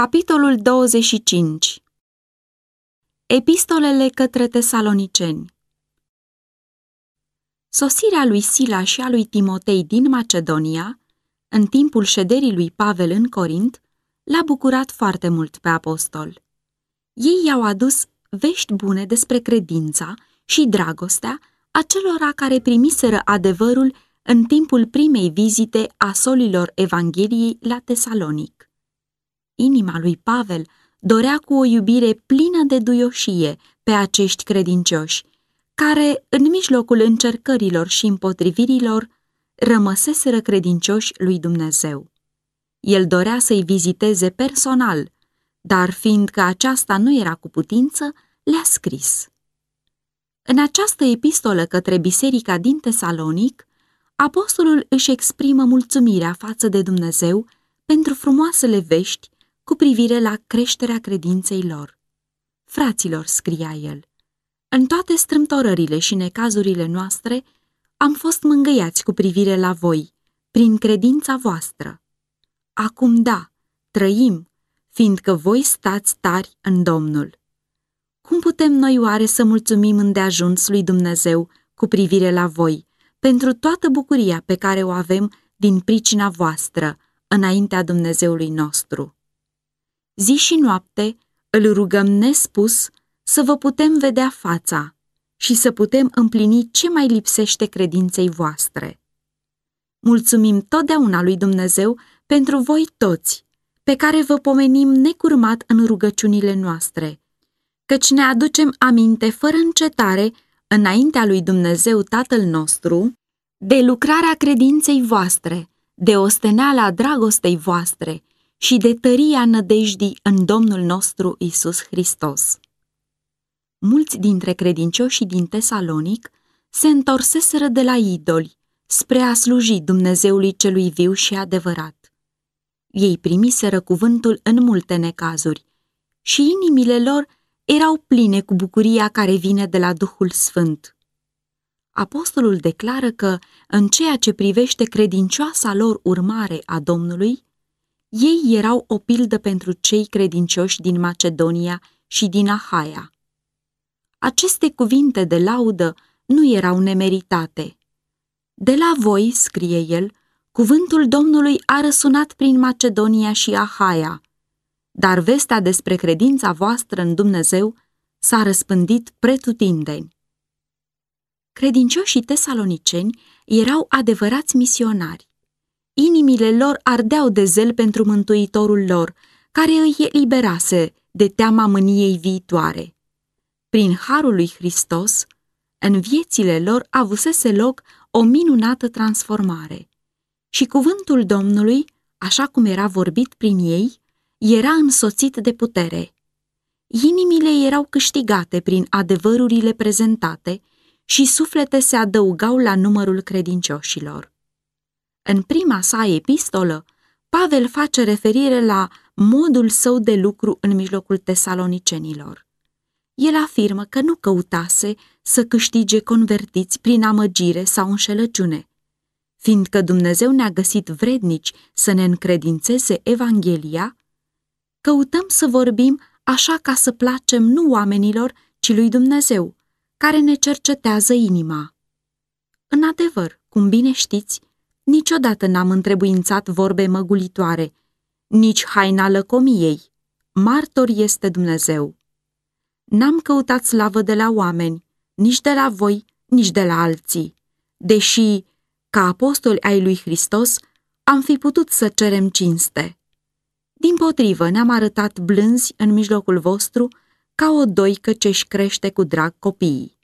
Capitolul 25 Epistolele către tesaloniceni Sosirea lui Sila și a lui Timotei din Macedonia, în timpul șederii lui Pavel în Corint, l-a bucurat foarte mult pe apostol. Ei i-au adus vești bune despre credința și dragostea acelora care primiseră adevărul în timpul primei vizite a solilor Evangheliei la Tesalonic. Inima lui Pavel dorea cu o iubire plină de duioșie pe acești credincioși, care, în mijlocul încercărilor și împotrivirilor, rămăseseră credincioși lui Dumnezeu. El dorea să-i viziteze personal, dar fiindcă aceasta nu era cu putință, le-a scris. În această epistolă către biserica din Tesalonic, apostolul își exprimă mulțumirea față de Dumnezeu pentru frumoasele vești cu privire la creșterea credinței lor. Fraților, scria el, în toate strâmtorările și necazurile noastre am fost mângâiați cu privire la voi, prin credința voastră. Acum da, trăim, fiindcă voi stați tari în Domnul. Cum putem noi oare să mulțumim îndeajuns lui Dumnezeu cu privire la voi, pentru toată bucuria pe care o avem din pricina voastră, înaintea Dumnezeului nostru? Zi și noapte îl rugăm nespus să vă putem vedea fața și să putem împlini ce mai lipsește credinței voastre. Mulțumim totdeauna lui Dumnezeu pentru voi toți, pe care vă pomenim necurmat în rugăciunile noastre, căci ne aducem aminte fără încetare înaintea lui Dumnezeu Tatăl nostru de lucrarea credinței voastre, de osteneala dragostei voastre și de tăria nădejdii în Domnul nostru Isus Hristos. Mulți dintre credincioșii din Tesalonic se întorseseră de la idoli spre a sluji Dumnezeului celui viu și adevărat. Ei primiseră cuvântul în multe necazuri și inimile lor erau pline cu bucuria care vine de la Duhul Sfânt. Apostolul declară că, în ceea ce privește credincioasa lor urmare a Domnului, ei erau o pildă pentru cei credincioși din Macedonia și din Ahaia. Aceste cuvinte de laudă nu erau nemeritate. De la voi, scrie el, cuvântul Domnului a răsunat prin Macedonia și Ahaia, dar vestea despre credința voastră în Dumnezeu s-a răspândit pretutindeni. Credincioșii tesaloniceni erau adevărați misionari. Inimile lor ardeau de zel pentru Mântuitorul lor, care îi eliberase de teama mâniei viitoare. Prin harul lui Hristos, în viețile lor avusese loc o minunată transformare. Și cuvântul Domnului, așa cum era vorbit prin ei, era însoțit de putere. Inimile erau câștigate prin adevărurile prezentate și suflete se adăugau la numărul credincioșilor. În prima sa epistolă, Pavel face referire la modul său de lucru în mijlocul tesalonicenilor. El afirmă că nu căutase să câștige convertiți prin amăgire sau înșelăciune, fiindcă Dumnezeu ne-a găsit vrednici să ne încredințeze Evanghelia, căutăm să vorbim așa ca să placem nu oamenilor, ci lui Dumnezeu, care ne cercetează inima. În adevăr, cum bine știți, niciodată n-am întrebuințat vorbe măgulitoare, nici haina lăcomiei. Martor este Dumnezeu. N-am căutat slavă de la oameni, nici de la voi, nici de la alții, deși, ca apostoli ai lui Hristos, am fi putut să cerem cinste. Din potrivă, ne-am arătat blânzi în mijlocul vostru ca o doică ce-și crește cu drag copiii.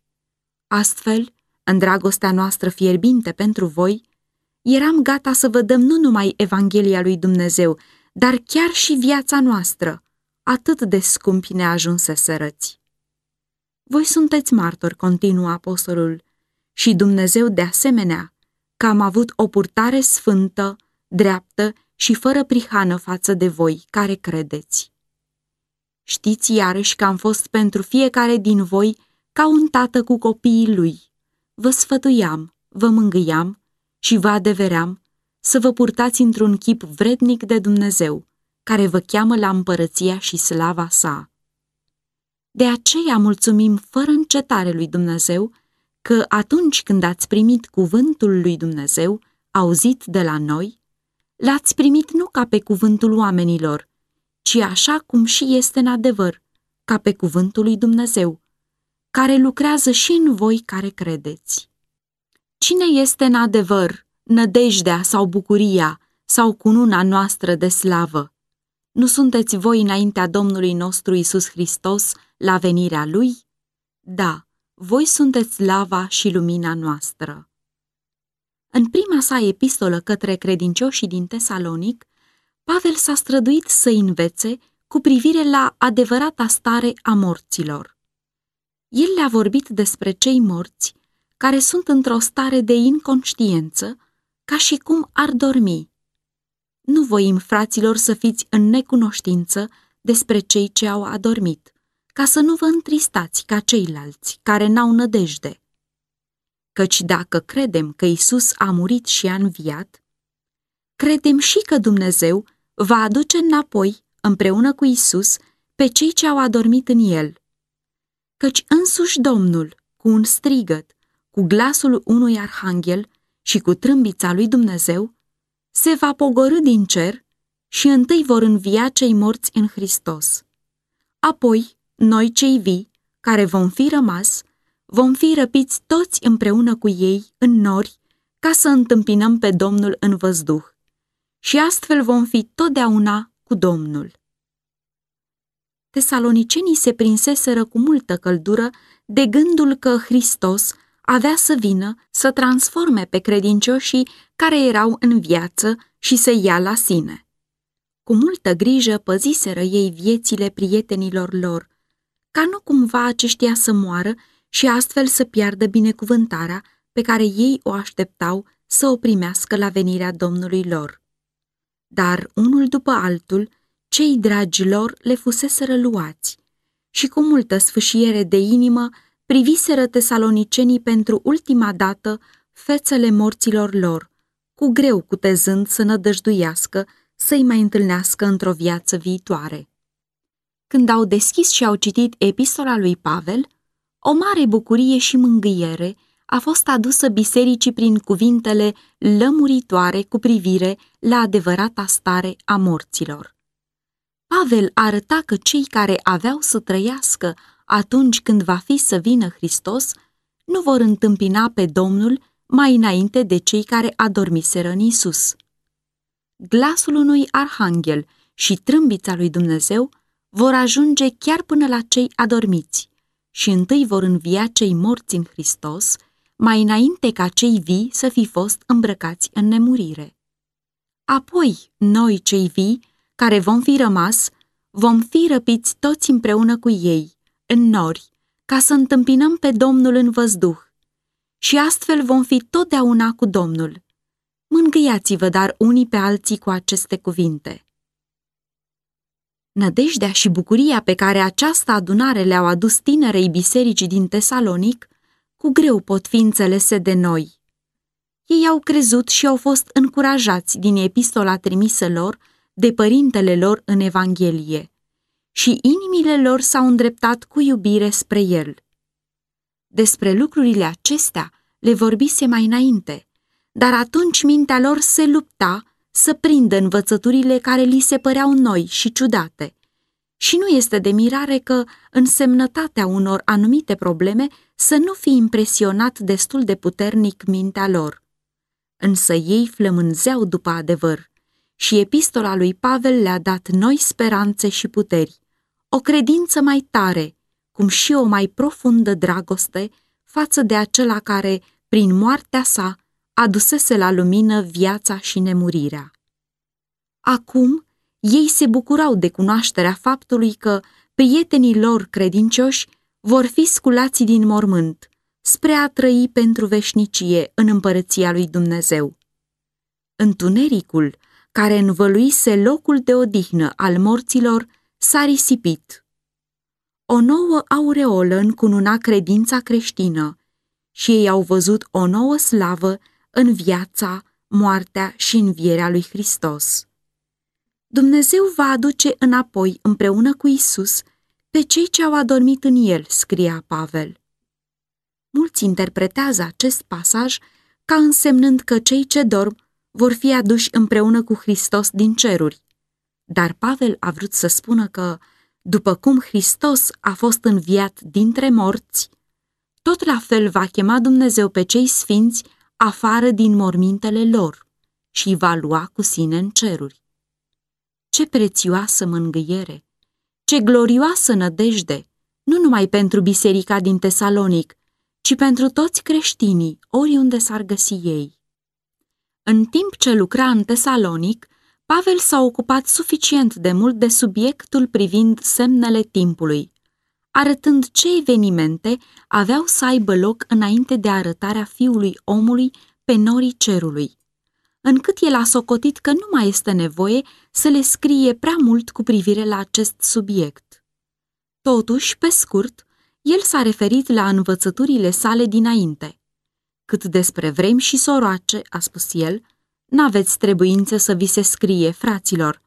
Astfel, în dragostea noastră fierbinte pentru voi, eram gata să vă dăm nu numai Evanghelia lui Dumnezeu, dar chiar și viața noastră, atât de scumpi ne sărăți. Voi sunteți martori, continuă apostolul, și Dumnezeu de asemenea, că am avut o purtare sfântă, dreaptă și fără prihană față de voi care credeți. Știți iarăși că am fost pentru fiecare din voi ca un tată cu copiii lui. Vă sfătuiam, vă mângâiam și vă adeveream să vă purtați într-un chip vrednic de Dumnezeu, care vă cheamă la împărăția și slava sa. De aceea mulțumim fără încetare lui Dumnezeu că atunci când ați primit cuvântul lui Dumnezeu, auzit de la noi, l-ați primit nu ca pe cuvântul oamenilor, ci așa cum și este în adevăr, ca pe cuvântul lui Dumnezeu, care lucrează și în voi care credeți. Cine este în adevăr nădejdea sau bucuria sau cununa noastră de slavă? Nu sunteți voi înaintea Domnului nostru Isus Hristos la venirea Lui? Da, voi sunteți lava și lumina noastră. În prima sa epistolă către credincioșii din Tesalonic, Pavel s-a străduit să învețe cu privire la adevărata stare a morților. El le-a vorbit despre cei morți care sunt într-o stare de inconștiență, ca și cum ar dormi. Nu voim, fraților, să fiți în necunoștință despre cei ce au adormit, ca să nu vă întristați ca ceilalți care n-au nădejde. Căci dacă credem că Isus a murit și a înviat, credem și că Dumnezeu va aduce înapoi, împreună cu Isus, pe cei ce au adormit în El. Căci însuși Domnul, cu un strigăt, cu glasul unui arhanghel și cu trâmbița lui Dumnezeu, se va pogorâ din cer și întâi vor învia cei morți în Hristos. Apoi, noi cei vii, care vom fi rămas, vom fi răpiți toți împreună cu ei în nori ca să întâmpinăm pe Domnul în văzduh și astfel vom fi totdeauna cu Domnul. Tesalonicenii se prinseseră cu multă căldură de gândul că Hristos avea să vină să transforme pe credincioșii care erau în viață și să ia la sine. Cu multă grijă păziseră ei viețile prietenilor lor, ca nu cumva aceștia să moară și astfel să piardă binecuvântarea pe care ei o așteptau să o primească la venirea Domnului lor. Dar unul după altul, cei dragi lor le fuseseră luați și cu multă sfâșiere de inimă priviseră tesalonicenii pentru ultima dată fețele morților lor, cu greu cutezând să nădăjduiască să-i mai întâlnească într-o viață viitoare. Când au deschis și au citit epistola lui Pavel, o mare bucurie și mângâiere a fost adusă bisericii prin cuvintele lămuritoare cu privire la adevărata stare a morților. Pavel arăta că cei care aveau să trăiască atunci când va fi să vină Hristos, nu vor întâmpina pe Domnul mai înainte de cei care adormiseră în Isus. Glasul unui arhanghel și trâmbița lui Dumnezeu vor ajunge chiar până la cei adormiți și întâi vor învia cei morți în Hristos, mai înainte ca cei vii să fi fost îmbrăcați în nemurire. Apoi, noi cei vii, care vom fi rămas, vom fi răpiți toți împreună cu ei, în nori, ca să întâmpinăm pe Domnul în văzduh. Și astfel vom fi totdeauna cu Domnul. Mângâiați-vă dar unii pe alții cu aceste cuvinte. Nădejdea și bucuria pe care această adunare le-au adus tinerei bisericii din Tesalonic, cu greu pot fi înțelese de noi. Ei au crezut și au fost încurajați din epistola trimisă lor de părintele lor în Evanghelie și inimile lor s-au îndreptat cu iubire spre el. Despre lucrurile acestea le vorbise mai înainte, dar atunci mintea lor se lupta să prindă învățăturile care li se păreau noi și ciudate. Și nu este de mirare că însemnătatea unor anumite probleme să nu fi impresionat destul de puternic mintea lor. Însă ei flămânzeau după adevăr și epistola lui Pavel le-a dat noi speranțe și puteri, o credință mai tare, cum și o mai profundă dragoste față de acela care, prin moartea sa, adusese la lumină viața și nemurirea. Acum, ei se bucurau de cunoașterea faptului că prietenii lor credincioși vor fi sculați din mormânt, spre a trăi pentru veșnicie în împărăția lui Dumnezeu. Întunericul, care învăluise locul de odihnă al morților, s-a risipit. O nouă aureolă încununa credința creștină și ei au văzut o nouă slavă în viața, moartea și învierea lui Hristos. Dumnezeu va aduce înapoi împreună cu Isus pe cei ce au adormit în el, scria Pavel. Mulți interpretează acest pasaj ca însemnând că cei ce dorm vor fi aduși împreună cu Hristos din ceruri. Dar Pavel a vrut să spună că, după cum Hristos a fost înviat dintre morți, tot la fel va chema Dumnezeu pe cei sfinți afară din mormintele lor și va lua cu sine în ceruri. Ce prețioasă mângâiere! Ce glorioasă nădejde! Nu numai pentru biserica din Tesalonic, ci pentru toți creștinii, oriunde s-ar găsi ei. În timp ce lucra în Tesalonic, Pavel s-a ocupat suficient de mult de subiectul privind semnele timpului, arătând ce evenimente aveau să aibă loc înainte de arătarea fiului omului pe norii cerului, încât el a socotit că nu mai este nevoie să le scrie prea mult cu privire la acest subiect. Totuși, pe scurt, el s-a referit la învățăturile sale dinainte. Cât despre vremi și soroace, a spus el, n-aveți trebuință să vi se scrie, fraților,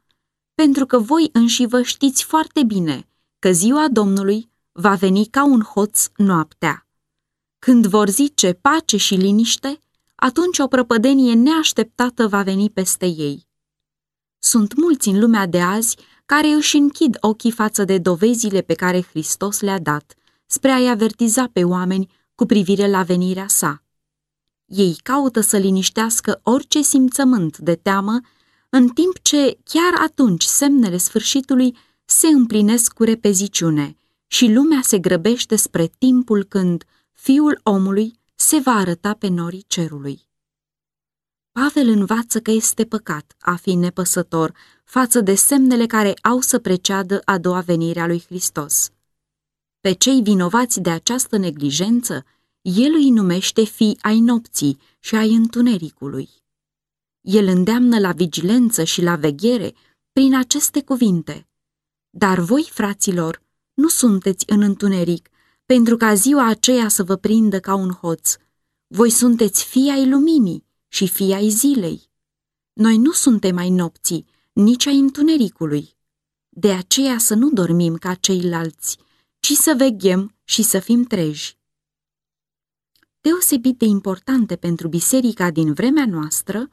pentru că voi înși vă știți foarte bine că ziua Domnului va veni ca un hoț noaptea. Când vor zice pace și liniște, atunci o prăpădenie neașteptată va veni peste ei. Sunt mulți în lumea de azi care își închid ochii față de dovezile pe care Hristos le-a dat, spre a-i avertiza pe oameni cu privire la venirea sa. Ei caută să liniștească orice simțământ de teamă, în timp ce chiar atunci semnele sfârșitului se împlinesc cu repeziciune și lumea se grăbește spre timpul când Fiul omului se va arăta pe norii cerului. Pavel învață că este păcat a fi nepăsător față de semnele care au să preceadă a doua venire a lui Hristos. Pe cei vinovați de această neglijență, el îi numește fii ai nopții și ai întunericului. El îndeamnă la vigilență și la veghere prin aceste cuvinte. Dar voi, fraților, nu sunteți în întuneric, pentru ca ziua aceea să vă prindă ca un hoț. Voi sunteți fii ai luminii și fii ai zilei. Noi nu suntem ai nopții, nici ai întunericului. De aceea să nu dormim ca ceilalți, ci să veghem și să fim treji. Deosebit de importante pentru biserica din vremea noastră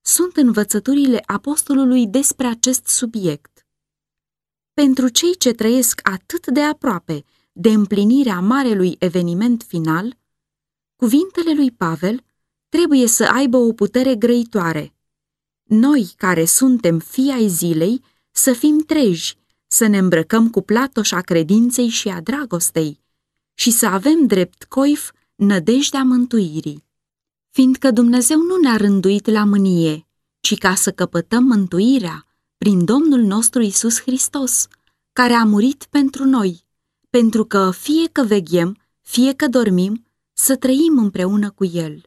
sunt învățăturile apostolului despre acest subiect. Pentru cei ce trăiesc atât de aproape de împlinirea marelui eveniment final, cuvintele lui Pavel trebuie să aibă o putere grăitoare. Noi, care suntem fii ai zilei, să fim treji, să ne îmbrăcăm cu platoșa credinței și a dragostei și să avem drept coif nădejdea mântuirii. Fiindcă Dumnezeu nu ne-a rânduit la mânie, ci ca să căpătăm mântuirea prin Domnul nostru Isus Hristos, care a murit pentru noi, pentru că fie că veghem, fie că dormim, să trăim împreună cu El.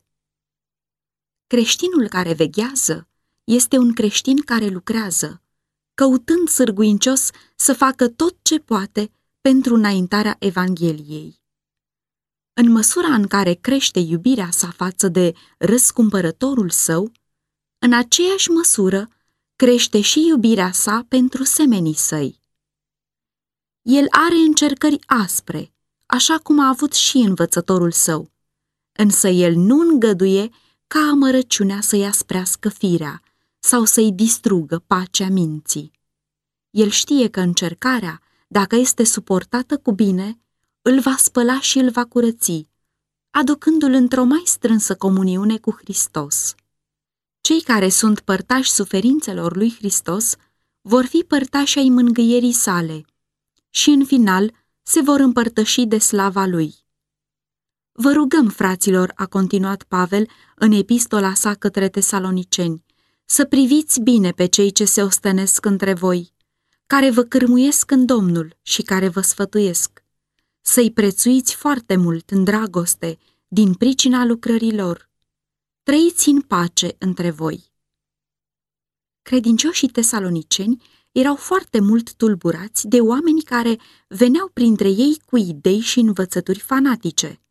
Creștinul care veghează este un creștin care lucrează, căutând sârguincios să facă tot ce poate pentru înaintarea Evangheliei. În măsura în care crește iubirea sa față de răscumpărătorul său, în aceeași măsură crește și iubirea sa pentru semenii săi. El are încercări aspre, așa cum a avut și învățătorul său, însă el nu îngăduie ca amărăciunea să-i asprească firea sau să-i distrugă pacea minții. El știe că încercarea, dacă este suportată cu bine, îl va spăla și îl va curăți, aducându-l într-o mai strânsă comuniune cu Hristos. Cei care sunt părtași suferințelor lui Hristos vor fi părtași ai mângâierii sale și, în final, se vor împărtăși de slava lui. Vă rugăm, fraților, a continuat Pavel în epistola sa către tesaloniceni, să priviți bine pe cei ce se ostenesc între voi, care vă cârmuiesc în Domnul și care vă sfătuiesc să-i prețuiți foarte mult în dragoste din pricina lucrărilor. Trăiți în pace între voi. Credincioșii tesaloniceni erau foarte mult tulburați de oameni care veneau printre ei cu idei și învățături fanatice.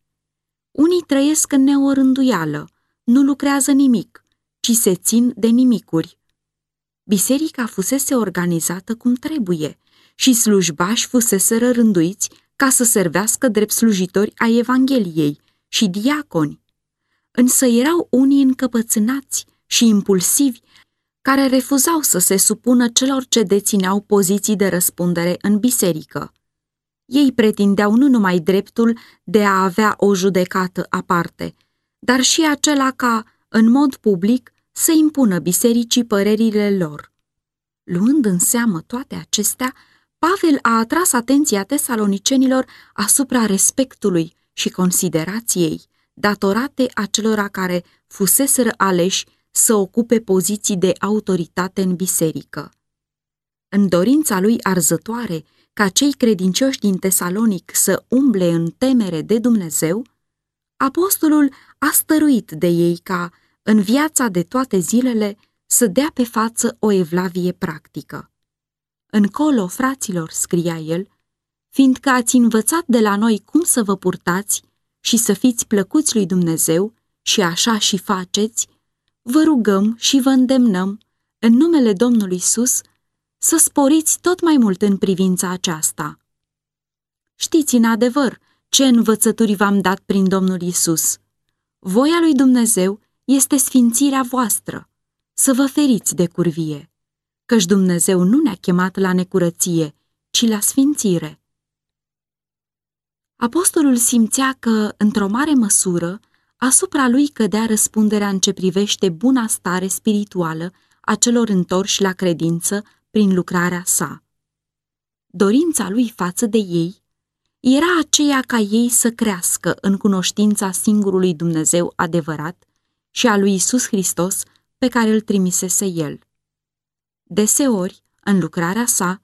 Unii trăiesc în neorânduială, nu lucrează nimic, ci se țin de nimicuri. biserica fusese organizată cum trebuie și slujbași fuseseră rânduiți ca să servească drept slujitori ai Evangheliei și diaconi. Însă erau unii încăpățânați și impulsivi care refuzau să se supună celor ce dețineau poziții de răspundere în biserică. Ei pretindeau nu numai dreptul de a avea o judecată aparte, dar și acela ca, în mod public, să impună bisericii părerile lor. Luând în seamă toate acestea, Pavel a atras atenția tesalonicenilor asupra respectului și considerației datorate acelora care fuseseră aleși să ocupe poziții de autoritate în biserică. În dorința lui arzătoare ca cei credincioși din Tesalonic să umble în temere de Dumnezeu, apostolul a stăruit de ei ca, în viața de toate zilele, să dea pe față o evlavie practică. Încolo, fraților, scria el, fiindcă ați învățat de la noi cum să vă purtați și să fiți plăcuți lui Dumnezeu și așa și faceți, vă rugăm și vă îndemnăm, în numele Domnului Isus, să sporiți tot mai mult în privința aceasta. Știți în adevăr ce învățături v-am dat prin Domnul Isus. Voia lui Dumnezeu este sfințirea voastră, să vă feriți de curvie, căci Dumnezeu nu ne-a chemat la necurăție, ci la sfințire. Apostolul simțea că, într-o mare măsură, asupra lui cădea răspunderea în ce privește buna stare spirituală a celor întorși la credință prin lucrarea sa. Dorința lui față de ei era aceea ca ei să crească în cunoștința singurului Dumnezeu adevărat și a lui Isus Hristos pe care îl trimisese el. Deseori, în lucrarea sa,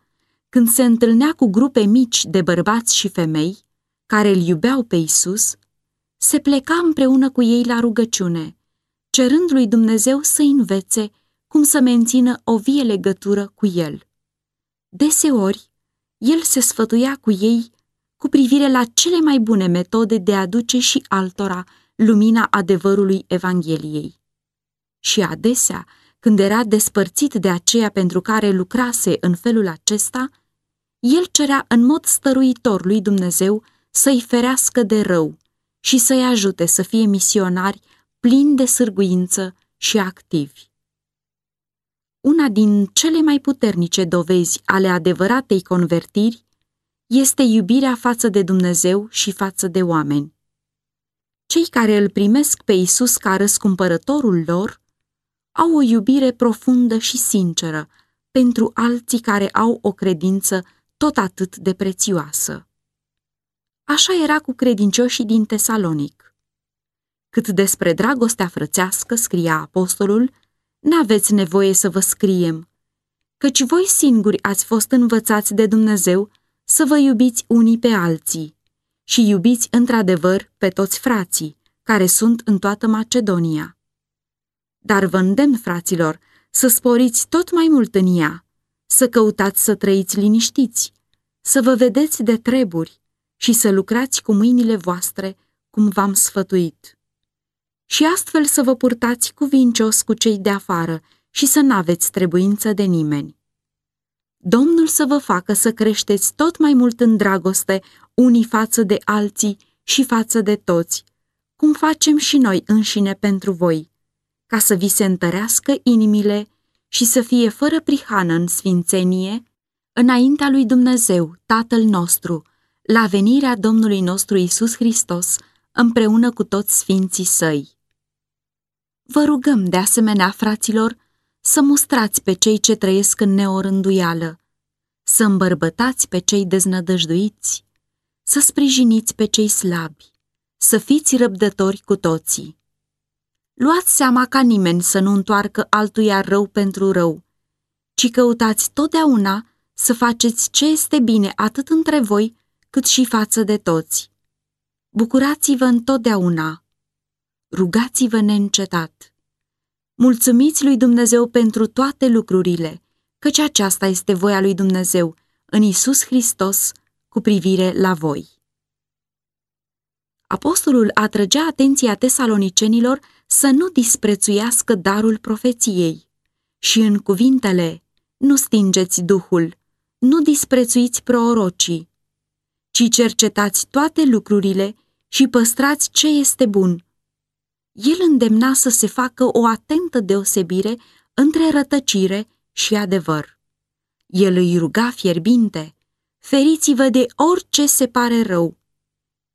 când se întâlnea cu grupe mici de bărbați și femei care îl iubeau pe Isus, se pleca împreună cu ei la rugăciune, cerând lui Dumnezeu să învețe cum să mențină o vie legătură cu el. Deseori, el se sfătuia cu ei cu privire la cele mai bune metode de a duce și altora lumina adevărului Evangheliei. Și adesea, când era despărțit de aceea pentru care lucrase în felul acesta, el cerea în mod stăruitor lui Dumnezeu să-i ferească de rău și să-i ajute să fie misionari plini de sârguință și activi. Una din cele mai puternice dovezi ale adevăratei convertiri este iubirea față de Dumnezeu și față de oameni. Cei care îl primesc pe Isus ca răscumpărătorul lor au o iubire profundă și sinceră pentru alții care au o credință tot atât de prețioasă. Așa era cu credincioșii din Tesalonic. Cât despre dragostea frățească, scria apostolul, n-aveți nevoie să vă scriem, căci voi singuri ați fost învățați de Dumnezeu să vă iubiți unii pe alții și iubiți într-adevăr pe toți frații care sunt în toată Macedonia. Dar vă îndemn, fraților, să sporiți tot mai mult în ea, să căutați să trăiți liniștiți, să vă vedeți de treburi și să lucrați cu mâinile voastre cum v-am sfătuit și astfel să vă purtați cuvincios cu cei de afară și să n-aveți trebuință de nimeni. Domnul să vă facă să creșteți tot mai mult în dragoste unii față de alții și față de toți, cum facem și noi înșine pentru voi, ca să vi se întărească inimile și să fie fără prihană în sfințenie, înaintea lui Dumnezeu, Tatăl nostru, la venirea Domnului nostru Isus Hristos, împreună cu toți sfinții săi. Vă rugăm de asemenea, fraților, să mustrați pe cei ce trăiesc în neorânduială, să îmbărbătați pe cei deznădăjduiți, să sprijiniți pe cei slabi, să fiți răbdători cu toții. Luați seama ca nimeni să nu întoarcă altuia rău pentru rău, ci căutați totdeauna să faceți ce este bine atât între voi cât și față de toți. Bucurați-vă întotdeauna, rugați-vă neîncetat. Mulțumiți lui Dumnezeu pentru toate lucrurile, căci aceasta este voia lui Dumnezeu în Isus Hristos cu privire la voi. Apostolul atrăgea atenția tesalonicenilor să nu disprețuiască darul profeției și în cuvintele nu stingeți Duhul, nu disprețuiți prorocii, ci cercetați toate lucrurile și păstrați ce este bun. El îndemna să se facă o atentă deosebire între rătăcire și adevăr. El îi ruga fierbinte, feriți-vă de orice se pare rău.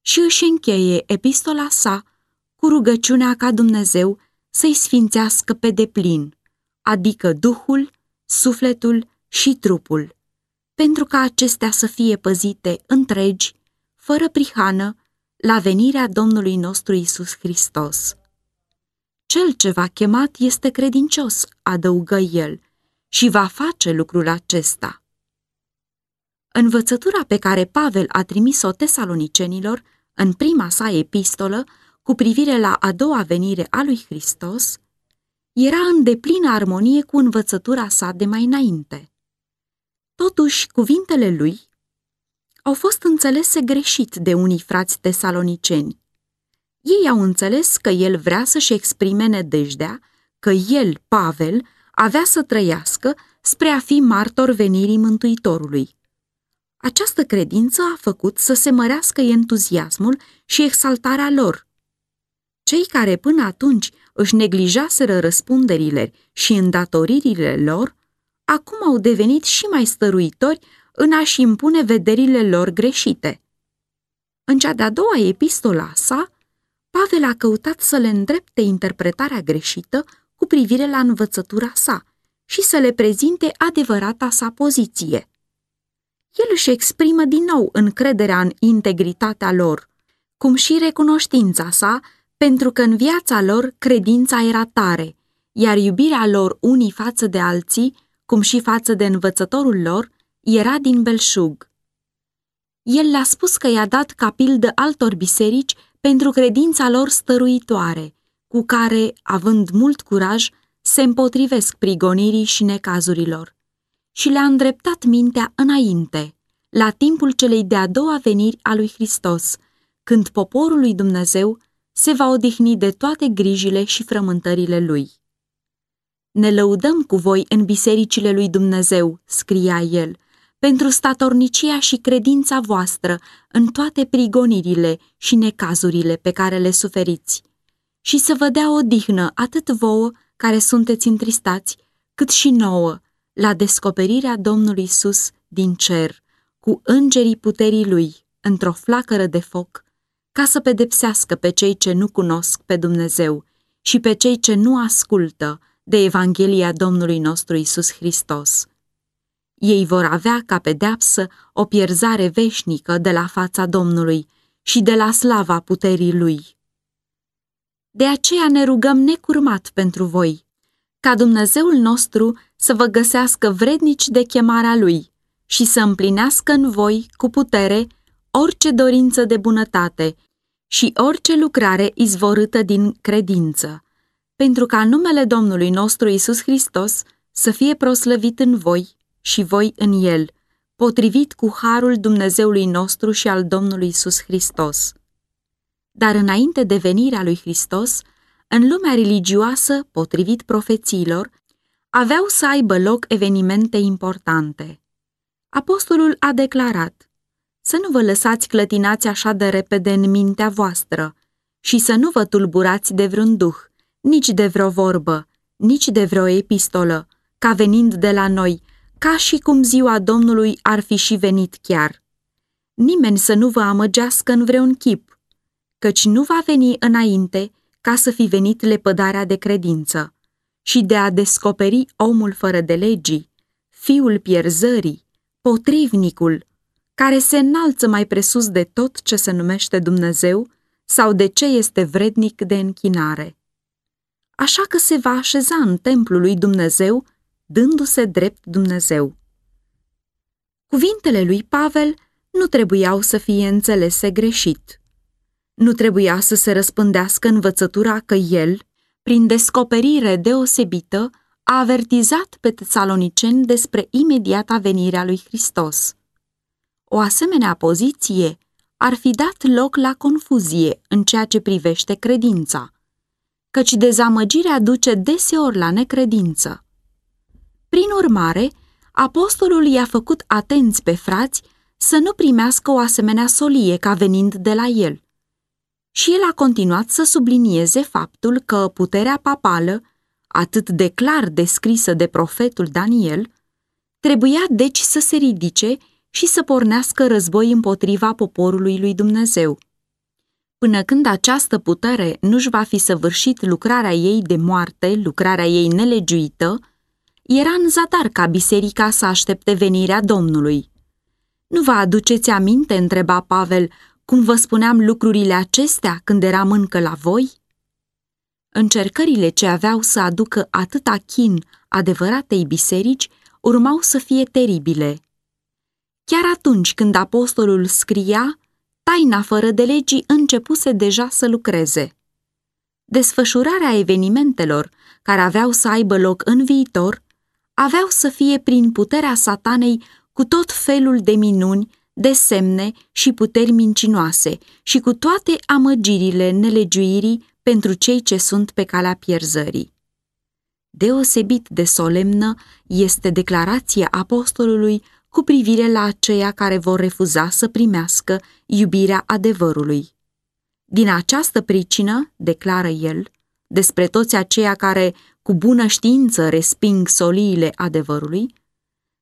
Și își încheie epistola sa cu rugăciunea ca Dumnezeu să-i sfințească pe deplin, adică Duhul, sufletul și trupul, pentru ca acestea să fie păzite întregi, fără prihană, la venirea Domnului nostru Isus Hristos. Cel ce v-a chemat este credincios, adăugă el, și va face lucrul acesta. Învățătura pe care Pavel a trimis-o tesalonicenilor în prima sa epistolă cu privire la a doua venire a lui Hristos era în deplină armonie cu învățătura sa de mai înainte. Totuși, cuvintele lui au fost înțelese greșit de unii frați tesaloniceni. Ei au înțeles că el vrea să-și exprime nedejdea că el, Pavel, avea să trăiască spre a fi martor venirii Mântuitorului. Această credință a făcut să se mărească entuziasmul și exaltarea lor. Cei care până atunci își neglijaseră răspunderile și îndatoririle lor, acum au devenit și mai stăruitori în a-și impune vederile lor greșite. În cea de-a doua epistola sa, Pavel a căutat să le îndrepte interpretarea greșită cu privire la învățătura sa și să le prezinte adevărata sa poziție. El își exprimă din nou încrederea în integritatea lor, cum și recunoștința sa, pentru că în viața lor credința era tare, iar iubirea lor unii față de alții, cum și față de învățătorul lor, era din belșug. El le-a spus că i-a dat ca pildă altor biserici pentru credința lor stăruitoare, cu care, având mult curaj, se împotrivesc prigonirii și necazurilor. Și le-a îndreptat mintea înainte, la timpul celei de-a doua veniri a lui Hristos, când poporul lui Dumnezeu se va odihni de toate grijile și frământările lui. Ne lăudăm cu voi în bisericile lui Dumnezeu, scria el, pentru statornicia și credința voastră în toate prigonirile și necazurile pe care le suferiți, și să vă dea odihnă atât vouă care sunteți întristați, cât și nouă, la descoperirea Domnului Isus din cer, cu îngerii puterii Lui, într-o flacără de foc, ca să pedepsească pe cei ce nu cunosc pe Dumnezeu și pe cei ce nu ascultă de Evanghelia Domnului nostru Isus Hristos ei vor avea ca pedeapsă o pierzare veșnică de la fața Domnului și de la slava puterii Lui. De aceea ne rugăm necurmat pentru voi, ca Dumnezeul nostru să vă găsească vrednici de chemarea Lui și să împlinească în voi cu putere orice dorință de bunătate și orice lucrare izvorâtă din credință, pentru ca numele Domnului nostru Isus Hristos să fie proslăvit în voi și voi în el, potrivit cu harul Dumnezeului nostru și al Domnului Isus Hristos. Dar înainte de venirea lui Hristos, în lumea religioasă, potrivit profețiilor, aveau să aibă loc evenimente importante. Apostolul a declarat, să nu vă lăsați clătinați așa de repede în mintea voastră și să nu vă tulburați de vreun duh, nici de vreo vorbă, nici de vreo epistolă, ca venind de la noi, ca și cum ziua Domnului ar fi și venit chiar. Nimeni să nu vă amăgească în vreun chip, căci nu va veni înainte ca să fi venit lepădarea de credință și de a descoperi omul fără de legii, fiul pierzării, potrivnicul, care se înalță mai presus de tot ce se numește Dumnezeu sau de ce este vrednic de închinare. Așa că se va așeza în templul lui Dumnezeu dându-se drept Dumnezeu. Cuvintele lui Pavel nu trebuiau să fie înțelese greșit. Nu trebuia să se răspândească învățătura că el, prin descoperire deosebită, a avertizat pe tesaloniceni despre imediata venirea lui Hristos. O asemenea poziție ar fi dat loc la confuzie în ceea ce privește credința, căci dezamăgirea duce deseori la necredință. Prin urmare, apostolul i-a făcut atenți pe frați să nu primească o asemenea solie ca venind de la el. Și el a continuat să sublinieze faptul că puterea papală, atât de clar descrisă de profetul Daniel, trebuia deci să se ridice și să pornească război împotriva poporului lui Dumnezeu. Până când această putere nu-și va fi săvârșit lucrarea ei de moarte, lucrarea ei nelegiuită, era în zadar ca biserica să aștepte venirea Domnului. Nu vă aduceți aminte, întreba Pavel, cum vă spuneam lucrurile acestea când eram încă la voi? Încercările ce aveau să aducă atâta chin adevăratei biserici urmau să fie teribile. Chiar atunci când apostolul scria, taina fără de legii începuse deja să lucreze. Desfășurarea evenimentelor care aveau să aibă loc în viitor aveau să fie prin puterea satanei cu tot felul de minuni, de semne și puteri mincinoase și cu toate amăgirile nelegiuirii pentru cei ce sunt pe calea pierzării. Deosebit de solemnă este declarația apostolului cu privire la aceia care vor refuza să primească iubirea adevărului. Din această pricină, declară el, despre toți aceia care cu bună știință resping soliile adevărului,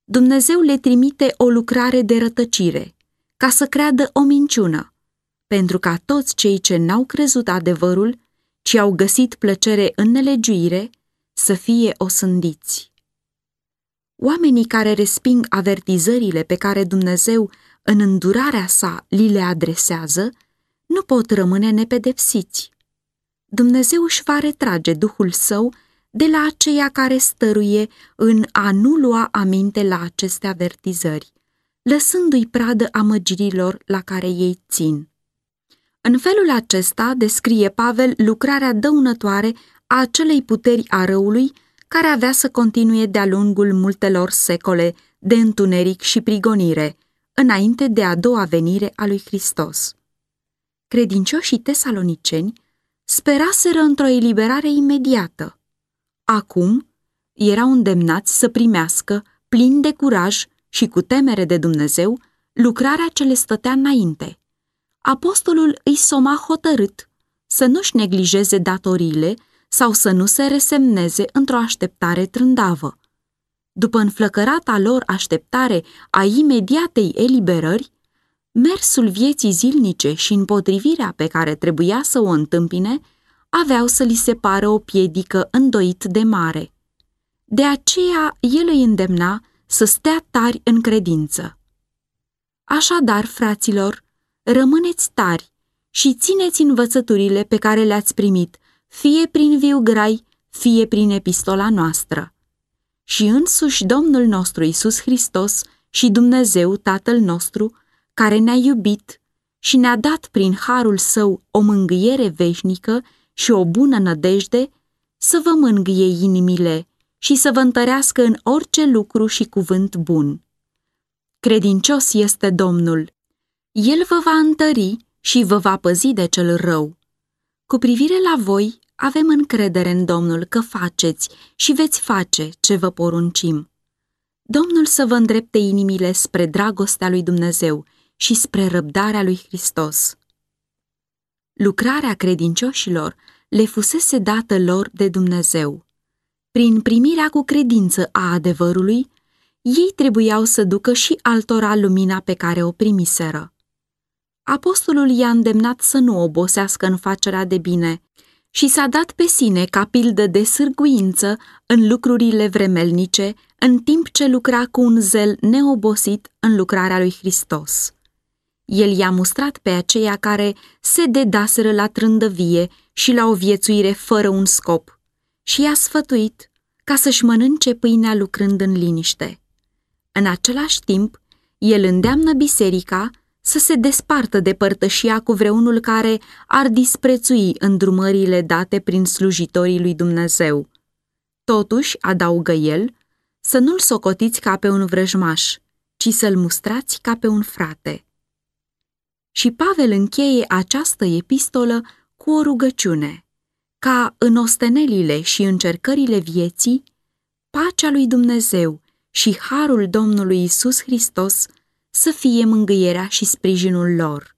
Dumnezeu le trimite o lucrare de rătăcire, ca să creadă o minciună, pentru ca toți cei ce n-au crezut adevărul, ci au găsit plăcere în nelegiuire, să fie osândiți. Oamenii care resping avertizările pe care Dumnezeu, în îndurarea sa, li le adresează, nu pot rămâne nepedepsiți. Dumnezeu își va retrage Duhul Său de la aceia care stăruie în a nu lua aminte la aceste avertizări, lăsându-i pradă amăgirilor la care ei țin. În felul acesta descrie Pavel lucrarea dăunătoare a acelei puteri a răului care avea să continue de-a lungul multelor secole de întuneric și prigonire, înainte de a doua venire a lui Hristos. Credincioșii tesaloniceni speraseră într-o eliberare imediată. Acum erau îndemnați să primească, plin de curaj și cu temere de Dumnezeu, lucrarea ce le stătea înainte. Apostolul îi soma hotărât să nu-și neglijeze datoriile sau să nu se resemneze într-o așteptare trândavă. După înflăcărata lor așteptare a imediatei eliberări, mersul vieții zilnice și împotrivirea pe care trebuia să o întâmpine aveau să li se pară o piedică îndoit de mare. De aceea el îi îndemna să stea tari în credință. Așadar, fraților, rămâneți tari și țineți învățăturile pe care le-ați primit, fie prin viu grai, fie prin epistola noastră. Și însuși Domnul nostru Isus Hristos și Dumnezeu Tatăl nostru, care ne-a iubit și ne-a dat prin harul său o mângâiere veșnică și o bună nădejde, să vă mângâie inimile și să vă întărească în orice lucru și cuvânt bun. Credincios este Domnul. El vă va întări și vă va păzi de cel rău. Cu privire la voi, avem încredere în Domnul că faceți și veți face ce vă poruncim. Domnul să vă îndrepte inimile spre dragostea lui Dumnezeu și spre răbdarea lui Hristos. Lucrarea credincioșilor le fusese dată lor de Dumnezeu. Prin primirea cu credință a adevărului, ei trebuiau să ducă și altora lumina pe care o primiseră. Apostolul i-a îndemnat să nu obosească în facerea de bine și s-a dat pe sine ca pildă de sârguință în lucrurile vremelnice, în timp ce lucra cu un zel neobosit în lucrarea lui Hristos. El i-a mustrat pe aceia care se dedaseră la trândăvie și la o viețuire fără un scop și i-a sfătuit ca să-și mănânce pâinea lucrând în liniște. În același timp, el îndeamnă biserica să se despartă de părtășia cu vreunul care ar disprețui îndrumările date prin slujitorii lui Dumnezeu. Totuși, adaugă el, să nu-l socotiți ca pe un vrăjmaș, ci să-l mustrați ca pe un frate. Și Pavel încheie această epistolă cu o rugăciune, ca în ostenelile și încercările vieții, Pacea lui Dumnezeu și harul Domnului Isus Hristos să fie mângâierea și sprijinul lor.